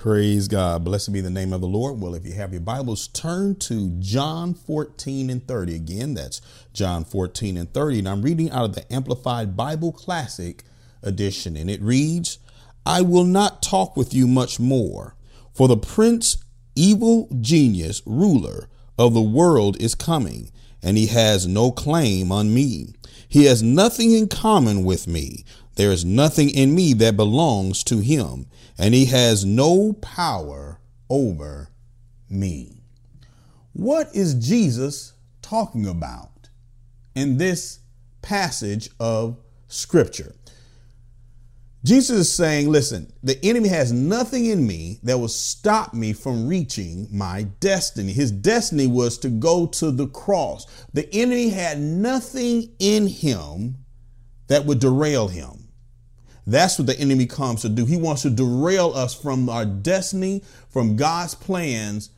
Praise God. Blessed be the name of the Lord. Well, if you have your Bibles, turn to John 14 and 30. Again, that's John 14 and 30. And I'm reading out of the Amplified Bible Classic edition. And it reads, I will not talk with you much more, for the prince, evil genius, ruler of the world is coming, and he has no claim on me. He has nothing in common with me. There is nothing in me that belongs to him and he has no power over me. What is Jesus talking about in this passage of scripture? Jesus is saying, listen, the enemy has nothing in me that will stop me from reaching my destiny. His destiny was to go to the cross. The enemy had nothing in him that would derail him. That's what the enemy comes to do. He wants to derail us from our destiny, from God's plans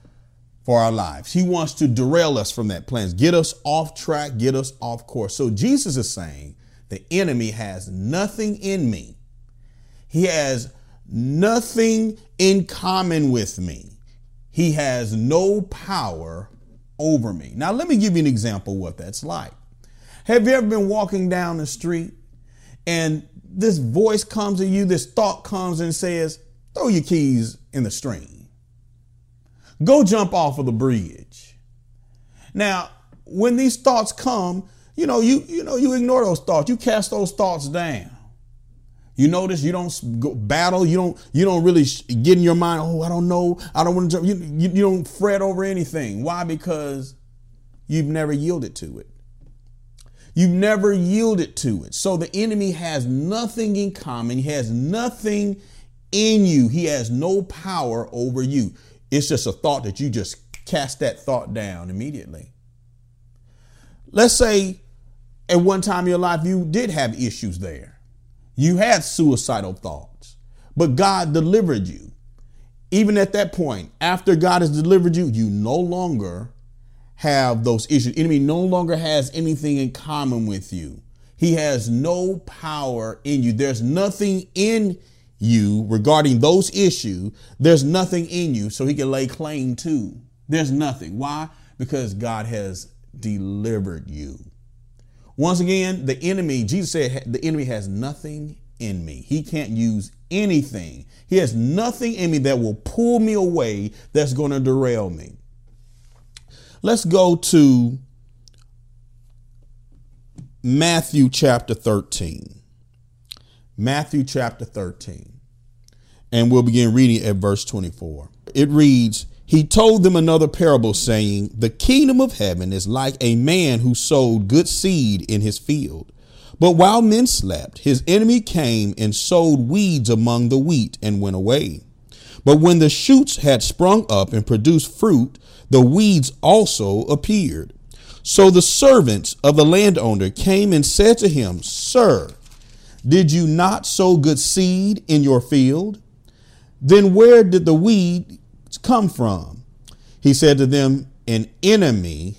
for our lives. He wants to derail us from that plans, get us off track, get us off course. So Jesus is saying the enemy has nothing in me. He has nothing in common with me. He has no power over me. Now, let me give you an example of what that's like. Have you ever been walking down the street and this voice comes to you, this thought comes and says, throw your keys in the stream. Go jump off of the bridge. Now, when these thoughts come, you know, you you know, you ignore those thoughts. You cast those thoughts down. You notice you don't battle. You don't you don't really get in your mind. Oh, I don't know. I don't want to jump. You, you, you don't fret over anything. Why? Because you've never yielded to it. You never yielded to it. So the enemy has nothing in common. He has nothing in you. He has no power over you. It's just a thought that you just cast that thought down immediately. Let's say at one time in your life you did have issues there. You had suicidal thoughts, but God delivered you. Even at that point, after God has delivered you, you no longer have those issues. Enemy no longer has anything in common with you. He has no power in you. There's nothing in you regarding those issues. There's nothing in you so he can lay claim to. There's nothing. Why? Because God has delivered you. Once again, the enemy, Jesus said, the enemy has nothing in me. He can't use anything. He has nothing in me that will pull me away that's going to derail me. Let's go to Matthew chapter 13. Matthew chapter 13. And we'll begin reading at verse 24. It reads, He told them another parable, saying, The kingdom of heaven is like a man who sowed good seed in his field. But while men slept, his enemy came and sowed weeds among the wheat and went away. But when the shoots had sprung up and produced fruit, the weeds also appeared. So the servants of the landowner came and said to him, Sir, did you not sow good seed in your field? Then where did the weeds come from? He said to them, An enemy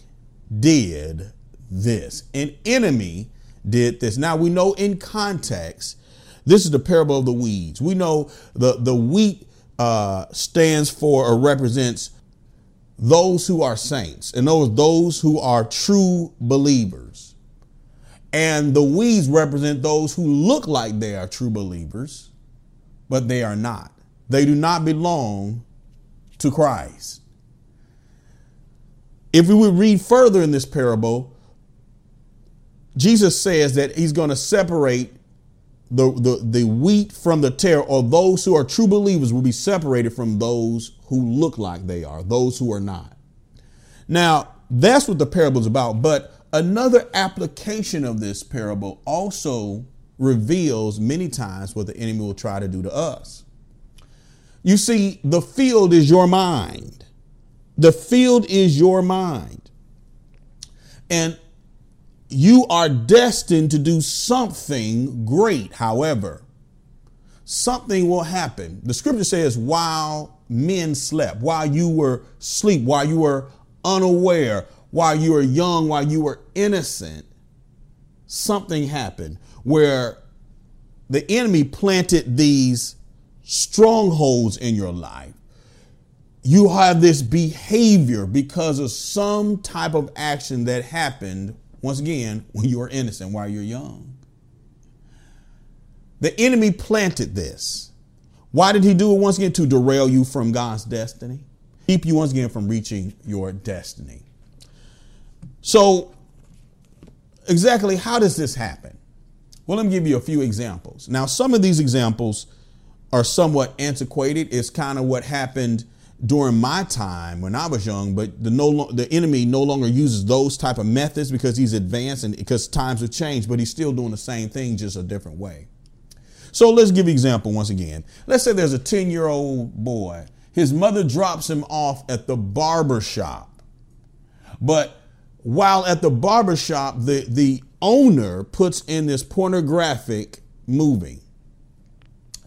did this. An enemy did this. Now we know in context, this is the parable of the weeds. We know the, the wheat uh, stands for or represents those who are saints and those those who are true believers. And the weeds represent those who look like they are true believers, but they are not. They do not belong to Christ. If we would read further in this parable, Jesus says that he's going to separate the, the, the wheat from the tare, or those who are true believers will be separated from those who look like they are, those who are not. Now, that's what the parable is about. But another application of this parable also reveals many times what the enemy will try to do to us. You see, the field is your mind. The field is your mind. And you are destined to do something great. However, something will happen. The scripture says, while men slept, while you were asleep, while you were unaware, while you were young, while you were innocent, something happened where the enemy planted these strongholds in your life, you have this behavior because of some type of action that happened, once again, when you were innocent, while you're young. The enemy planted this. Why did he do it once again? To derail you from God's destiny, keep you once again from reaching your destiny. So, exactly how does this happen? Well, let me give you a few examples. Now, some of these examples are somewhat antiquated. It's kind of what happened during my time when I was young, but the no the enemy no longer uses those type of methods because he's advanced and because times have changed, but he's still doing the same thing, just a different way. So let's give an example once again. Let's say there's a 10 year old boy. His mother drops him off at the barber shop. But while at the barber shop, the, the owner puts in this pornographic movie.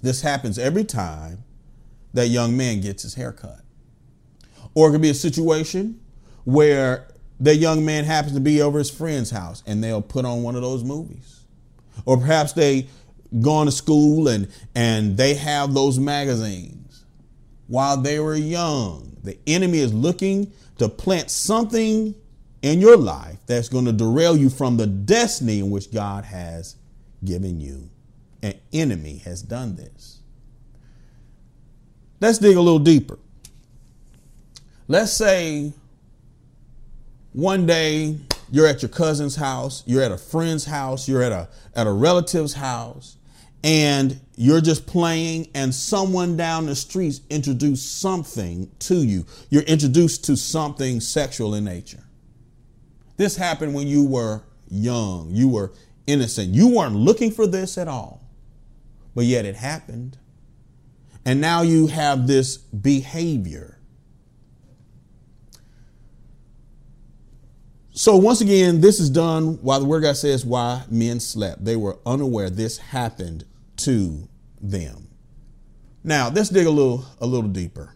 This happens every time that young man gets his hair cut. Or it could be a situation where that young man happens to be over his friend's house and they'll put on one of those movies. Or perhaps they gone to school and and they have those magazines while they were young. The enemy is looking to plant something in your life that's going to derail you from the destiny in which God has given you. An enemy has done this. Let's dig a little deeper. Let's say one day you're at your cousin's house, you're at a friend's house, you're at a at a relative's house, and you're just playing and someone down the streets introduced something to you. You're introduced to something sexual in nature. This happened when you were young, you were innocent. You weren't looking for this at all. But yet it happened. And now you have this behavior So once again, this is done while the word God says why men slept. They were unaware this happened to them. Now let's dig a little a little deeper.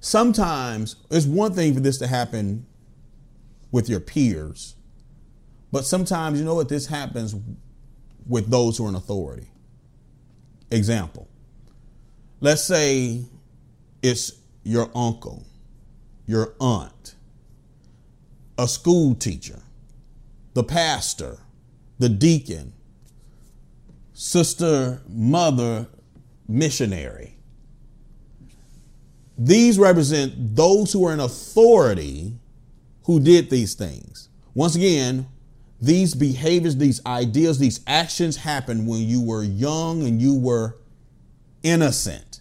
Sometimes it's one thing for this to happen with your peers, but sometimes you know what this happens with those who are in authority. Example. Let's say it's your uncle, your aunt, a school teacher, the pastor, the deacon, sister, mother, missionary. These represent those who are in authority who did these things. Once again, these behaviors, these ideas, these actions happened when you were young and you were innocent.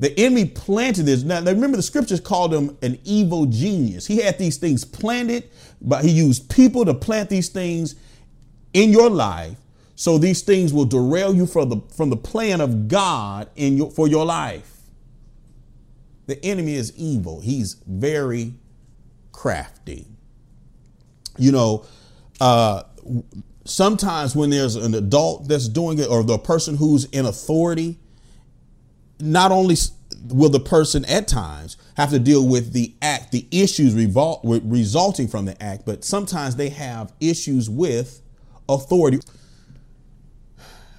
The enemy planted this. Now, remember, the scriptures called him an evil genius. He had these things planted, but he used people to plant these things in your life. So these things will derail you from the, from the plan of God in your, for your life. The enemy is evil. He's very crafty. You know, uh, sometimes when there's an adult that's doing it or the person who's in authority, not only will the person at times have to deal with the act, the issues revol- resulting from the act, but sometimes they have issues with authority.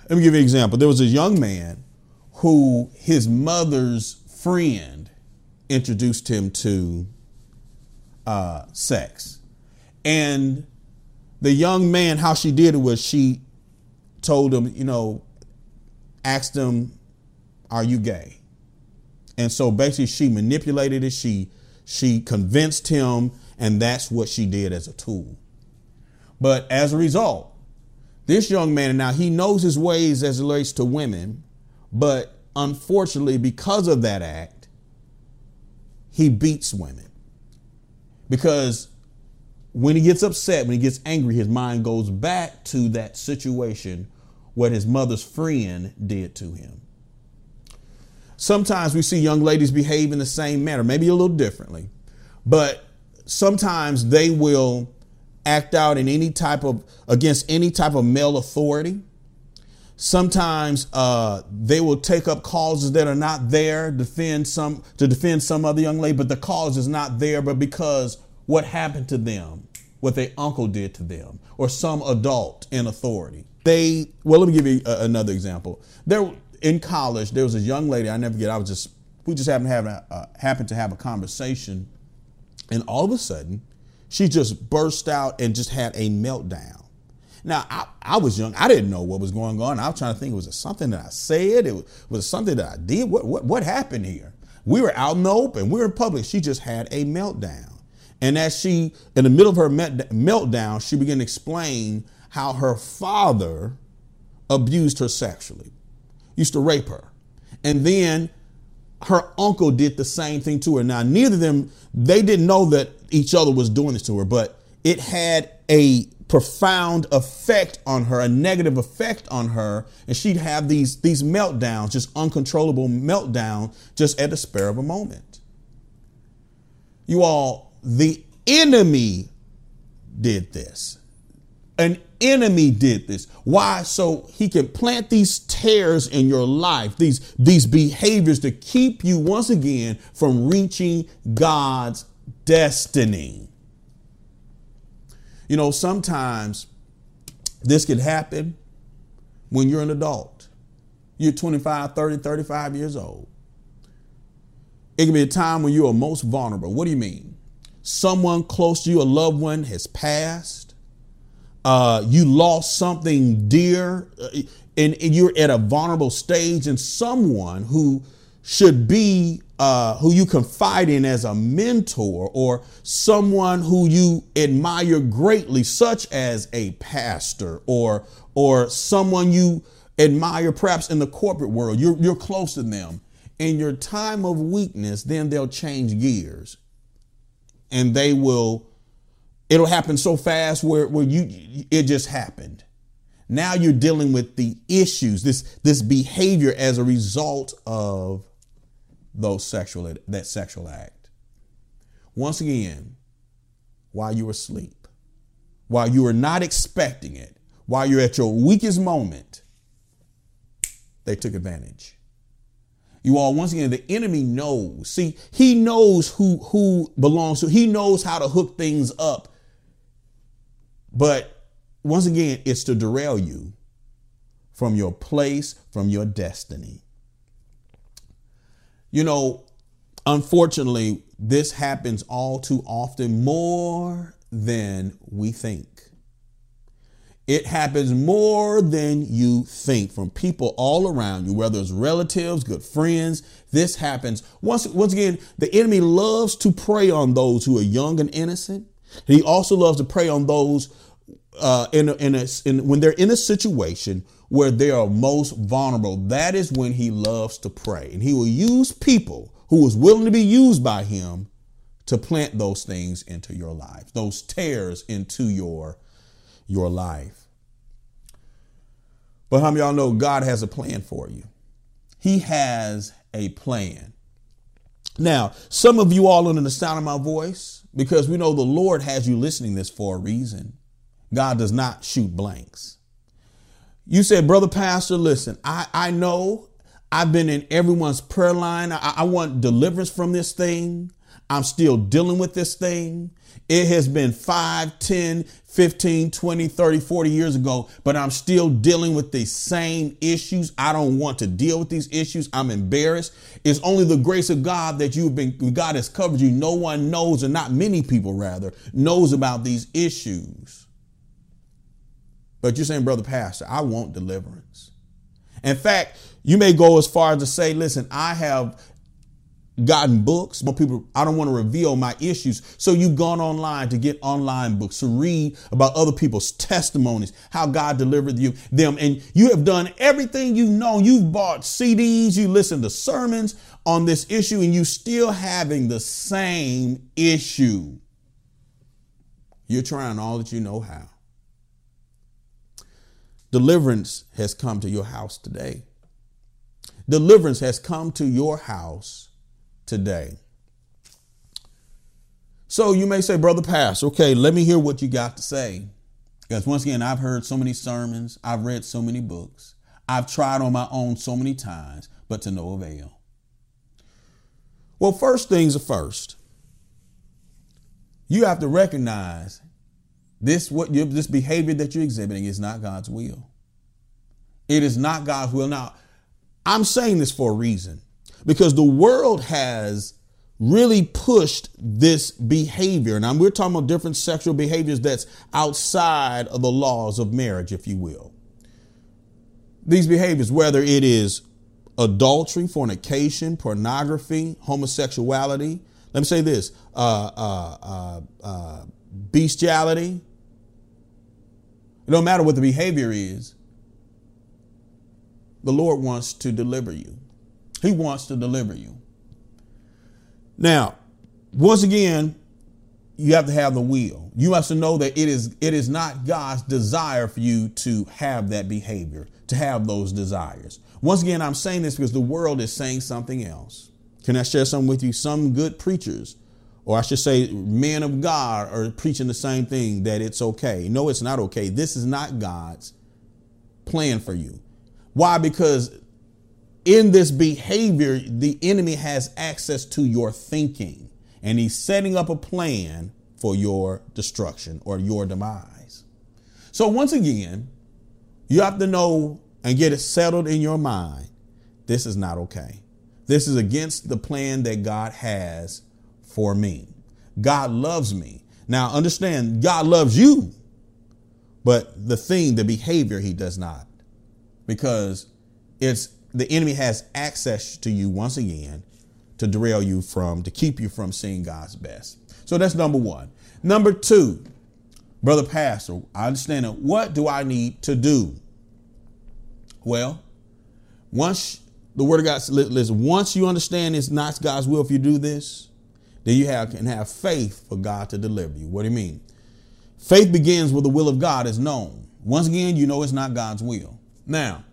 Let me give you an example. There was a young man who his mother's friend introduced him to uh, sex. And the young man, how she did it was she told him, you know, asked him are you gay? And so basically she manipulated it. She she convinced him, and that's what she did as a tool. But as a result, this young man now he knows his ways as it relates to women, but unfortunately, because of that act, he beats women. Because when he gets upset, when he gets angry, his mind goes back to that situation what his mother's friend did to him. Sometimes we see young ladies behave in the same manner, maybe a little differently, but sometimes they will act out in any type of against any type of male authority. Sometimes uh, they will take up causes that are not there, defend some to defend some other young lady, but the cause is not there, but because what happened to them, what their uncle did to them, or some adult in authority. They well, let me give you a, another example. There in college, there was a young lady I never get. I was just we just happened to have a, uh, happened to have a conversation, and all of a sudden, she just burst out and just had a meltdown. Now, I, I was young. I didn't know what was going on. I was trying to think, was it something that I said? It was, was it something that I did? What, what, what happened here? We were out in the open. We were in public. She just had a meltdown. And as she, in the middle of her meltdown, she began to explain how her father abused her sexually, used to rape her. And then her uncle did the same thing to her. Now, neither of them, they didn't know that each other was doing this to her, but it had a profound effect on her, a negative effect on her, and she'd have these these meltdowns, just uncontrollable meltdown, just at the spur of a moment. You all, the enemy did this. An enemy did this. Why? So he can plant these tares in your life, these, these behaviors to keep you once again from reaching God's destiny. You know, sometimes this could happen when you're an adult. You're 25, 30, 35 years old. It can be a time when you are most vulnerable. What do you mean? Someone close to you, a loved one, has passed. Uh, you lost something dear, uh, and, and you're at a vulnerable stage, and someone who should be uh, who you confide in as a mentor or someone who you admire greatly, such as a pastor or or someone you admire perhaps in the corporate world. You're, you're close to them. In your time of weakness, then they'll change gears and they will, it'll happen so fast where, where you, it just happened. Now you're dealing with the issues, this, this behavior as a result of those sexual that sexual act. Once again, while you were asleep, while you were not expecting it, while you're at your weakest moment, they took advantage. You all, once again, the enemy knows. See, he knows who who belongs to. He knows how to hook things up. But once again, it's to derail you from your place, from your destiny. You know, unfortunately, this happens all too often, more than we think. It happens more than you think from people all around you, whether it's relatives, good friends. This happens. Once, once again, the enemy loves to prey on those who are young and innocent. He also loves to prey on those uh, in, a, in, a, in when they're in a situation where they are most vulnerable, that is when he loves to prey. And he will use people who is willing to be used by him to plant those things into your life, those tares into your, your life. But how many y'all know God has a plan for you? He has a plan. Now, some of you all under the sound of my voice, because we know the Lord has you listening this for a reason. God does not shoot blanks. You said, Brother Pastor, listen, I, I know I've been in everyone's prayer line. I, I want deliverance from this thing. I'm still dealing with this thing. It has been 5, 10, 15, 20, 30, 40 years ago, but I'm still dealing with the same issues. I don't want to deal with these issues. I'm embarrassed. It's only the grace of God that you've been, God has covered you. No one knows, or not many people rather, knows about these issues. But you're saying, Brother Pastor, I want deliverance. In fact, you may go as far as to say, listen, I have gotten books. But people, I don't want to reveal my issues. So you've gone online to get online books to read about other people's testimonies, how God delivered you them. And you have done everything you've known. You've bought CDs, you listened to sermons on this issue, and you still having the same issue. You're trying all that you know how. Deliverance has come to your house today. Deliverance has come to your house today. So you may say, Brother Pastor, okay, let me hear what you got to say. Because once again, I've heard so many sermons, I've read so many books, I've tried on my own so many times, but to no avail. Well, first things are first. You have to recognize this what you this behavior that you're exhibiting is not God's will. It is not God's will. Now, I'm saying this for a reason. Because the world has really pushed this behavior. And we're talking about different sexual behaviors that's outside of the laws of marriage, if you will. These behaviors, whether it is adultery, fornication, pornography, homosexuality, let me say this uh, uh, uh, uh bestiality. It don't matter what the behavior is, the Lord wants to deliver you. He wants to deliver you. Now, once again, you have to have the will. You have to know that it is it is not God's desire for you to have that behavior, to have those desires. Once again, I'm saying this because the world is saying something else. Can I share something with you? Some good preachers, or I should say men of God, are preaching the same thing that it's okay. No, it's not okay. This is not God's plan for you. Why? Because in this behavior, the enemy has access to your thinking and he's setting up a plan for your destruction or your demise. So, once again, you have to know and get it settled in your mind this is not okay. This is against the plan that God has for me. God loves me. Now, understand, God loves you, but the thing, the behavior, he does not. Because it's the enemy has access to you once again to derail you from, to keep you from seeing God's best. So that's number one. Number two, brother pastor, I understand. What do I need to do? Well, once the word of God, listen, once you understand it's not God's will if you do this, then you have, can have faith for God to deliver you. What do you mean? Faith begins with the will of God is known. Once again, you know it's not God's will. Now,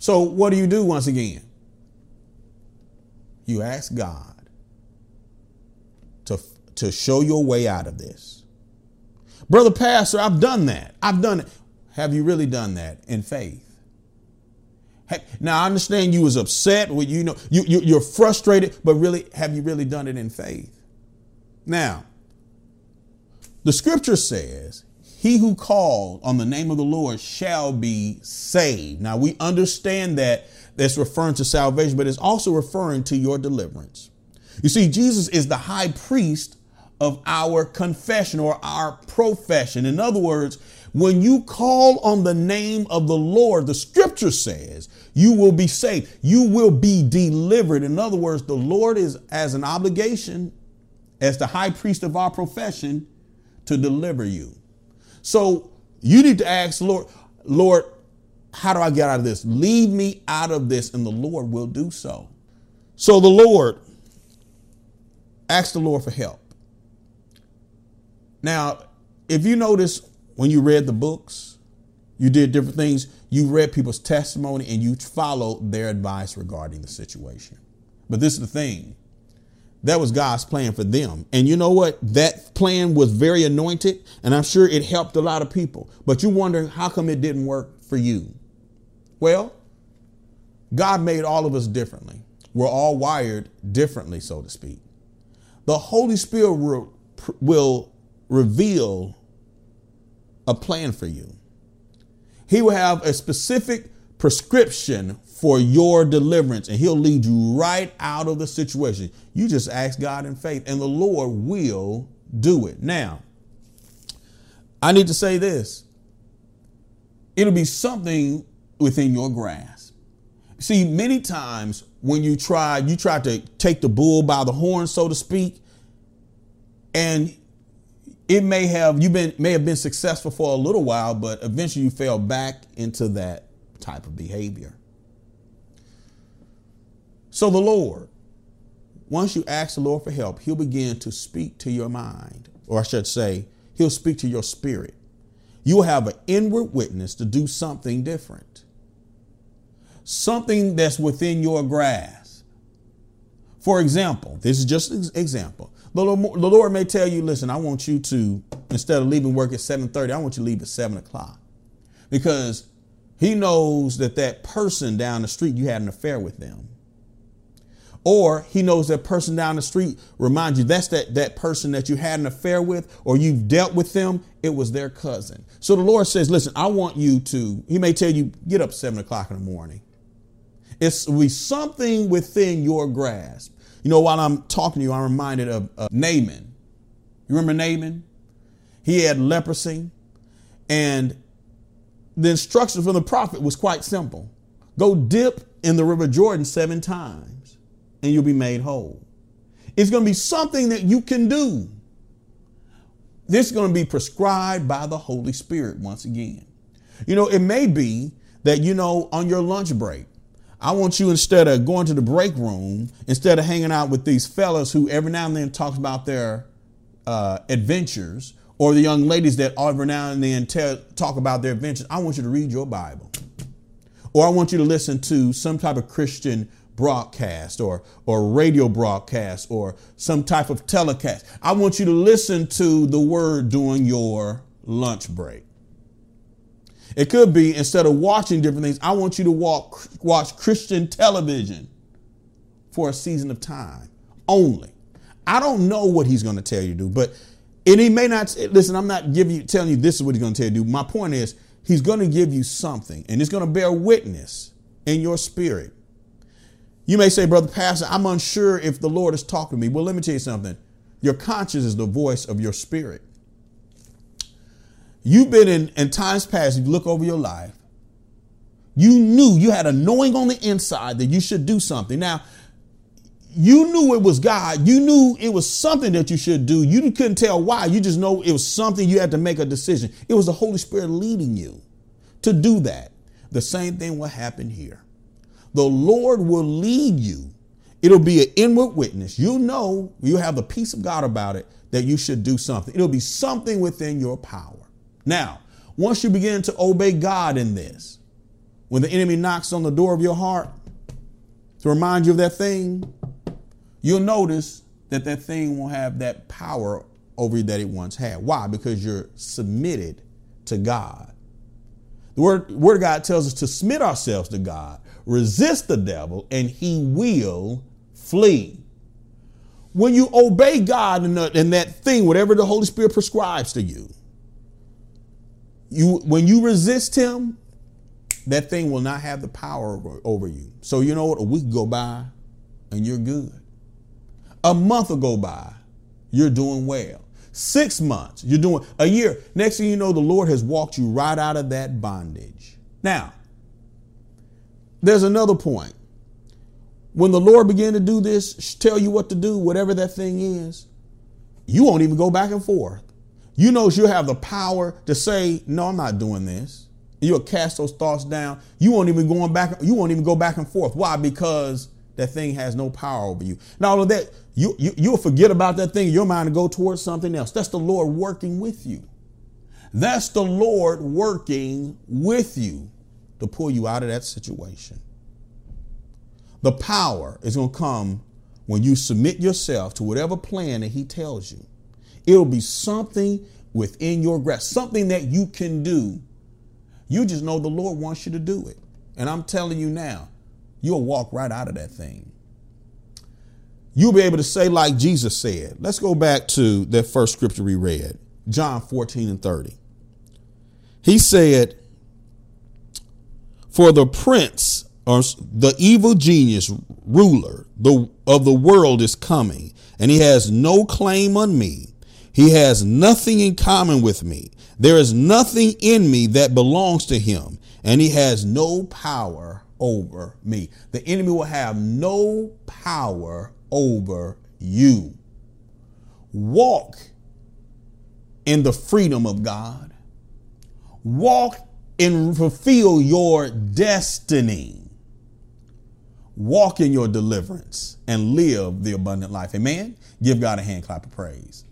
so what do you do once again? You ask God to, to show your way out of this. Brother Pastor, I've done that. I've done it. Have you really done that in faith? Now I understand you was upset you know you, you you're frustrated, but really have you really done it in faith? Now, the scripture says he who called on the name of the Lord shall be saved. Now we understand that that's referring to salvation, but it's also referring to your deliverance. You see, Jesus is the high priest of our confession or our profession. In other words, when you call on the name of the Lord, the scripture says you will be saved. You will be delivered. In other words, the Lord is as an obligation as the high priest of our profession to deliver you. So you need to ask Lord, Lord, how do I get out of this? Lead me out of this, and the Lord will do so. So the Lord asked the Lord for help. Now, if you notice when you read the books, you did different things, you read people's testimony and you followed their advice regarding the situation. But this is the thing that was God's plan for them. And you know what? That plan was very anointed, and I'm sure it helped a lot of people. But you wonder how come it didn't work for you? Well, God made all of us differently. We're all wired differently, so to speak. The Holy Spirit will, will reveal a plan for you. He will have a specific prescription for your deliverance and he'll lead you right out of the situation. You just ask God in faith and the Lord will do it. Now, I need to say this. It'll be something within your grasp. See, many times when you try, you try to take the bull by the horn, so to speak, and it may have you been may have been successful for a little while, but eventually you fell back into that type of behavior. So the Lord, once you ask the Lord for help, He'll begin to speak to your mind, or I should say, He'll speak to your spirit. You'll have an inward witness to do something different, something that's within your grasp. For example, this is just an example. The Lord may tell you, listen, I want you to, instead of leaving work at 7.30, I want you to leave at 7 o'clock. Because he knows that that person down the street, you had an affair with them. Or he knows that person down the street reminds you that's that, that person that you had an affair with or you've dealt with them. It was their cousin. So the Lord says, listen, I want you to, he may tell you, get up seven o'clock in the morning It's be something within your grasp. You know, while I'm talking to you, I'm reminded of uh, Naaman. You remember Naaman? He had leprosy, and the instruction from the prophet was quite simple go dip in the river Jordan seven times, and you'll be made whole. It's going to be something that you can do. This is going to be prescribed by the Holy Spirit once again. You know, it may be that, you know, on your lunch break, I want you instead of going to the break room, instead of hanging out with these fellas who every now and then talk about their uh, adventures, or the young ladies that every now and then tell, talk about their adventures, I want you to read your Bible. Or I want you to listen to some type of Christian broadcast or, or radio broadcast or some type of telecast. I want you to listen to the word during your lunch break. It could be instead of watching different things, I want you to walk, watch Christian television for a season of time only. I don't know what he's going to tell you to do, but and he may not listen. I'm not giving you telling you this is what he's going to tell you. My point is he's going to give you something, and it's going to bear witness in your spirit. You may say, Brother Pastor, I'm unsure if the Lord is talking to me. Well, let me tell you something. Your conscience is the voice of your spirit. You've been in, in times past, if you look over your life, you knew you had a knowing on the inside that you should do something. Now, you knew it was God. You knew it was something that you should do. You couldn't tell why. You just know it was something you had to make a decision. It was the Holy Spirit leading you to do that. The same thing will happen here. The Lord will lead you. It'll be an inward witness. You know, you have the peace of God about it that you should do something. It'll be something within your power. Now, once you begin to obey God in this, when the enemy knocks on the door of your heart to remind you of that thing, you'll notice that that thing won't have that power over you that it once had. Why? Because you're submitted to God. The word, word of God tells us to submit ourselves to God, resist the devil, and he will flee. When you obey God in, the, that thing, whatever the Holy Spirit prescribes to you, you when you resist him, that thing will not have the power over, over you. So you know what? A week go by and you're good. A month will go by, you're doing well. Six months, you're doing a year. Next thing you know, the Lord has walked you right out of that bondage. Now, there's another point. When the Lord began to do this, tell you what to do, whatever that thing is, you won't even go back and forth. You know you'll have the power to say, no, I'm not doing this. You'll cast those thoughts down. You won't even going back, you won't even go back and forth. Why? Because that thing has no power over you. Not only that, you, you, you'll forget about that thing in your mind and go towards something else. That's the Lord working with you. That's the Lord working with you to pull you out of that situation. The power is going to come when you submit yourself to whatever plan that He tells you. It'll be something within your grasp, something that you can do. You just know the Lord wants you to do it. And I'm telling you now, you'll walk right out of that thing. You'll be able to say, like Jesus said. Let's go back to that first scripture we read, John 14 and 30. He said, For the prince or the evil genius ruler the, of the world is coming, and he has no claim on me. He has nothing in common with me. There is nothing in me that belongs to him, and he has no power over me. The enemy will have no power over you. Walk in the freedom of God. Walk and fulfill your destiny. Walk in your deliverance and live the abundant life. Amen. Give God a hand clap of praise.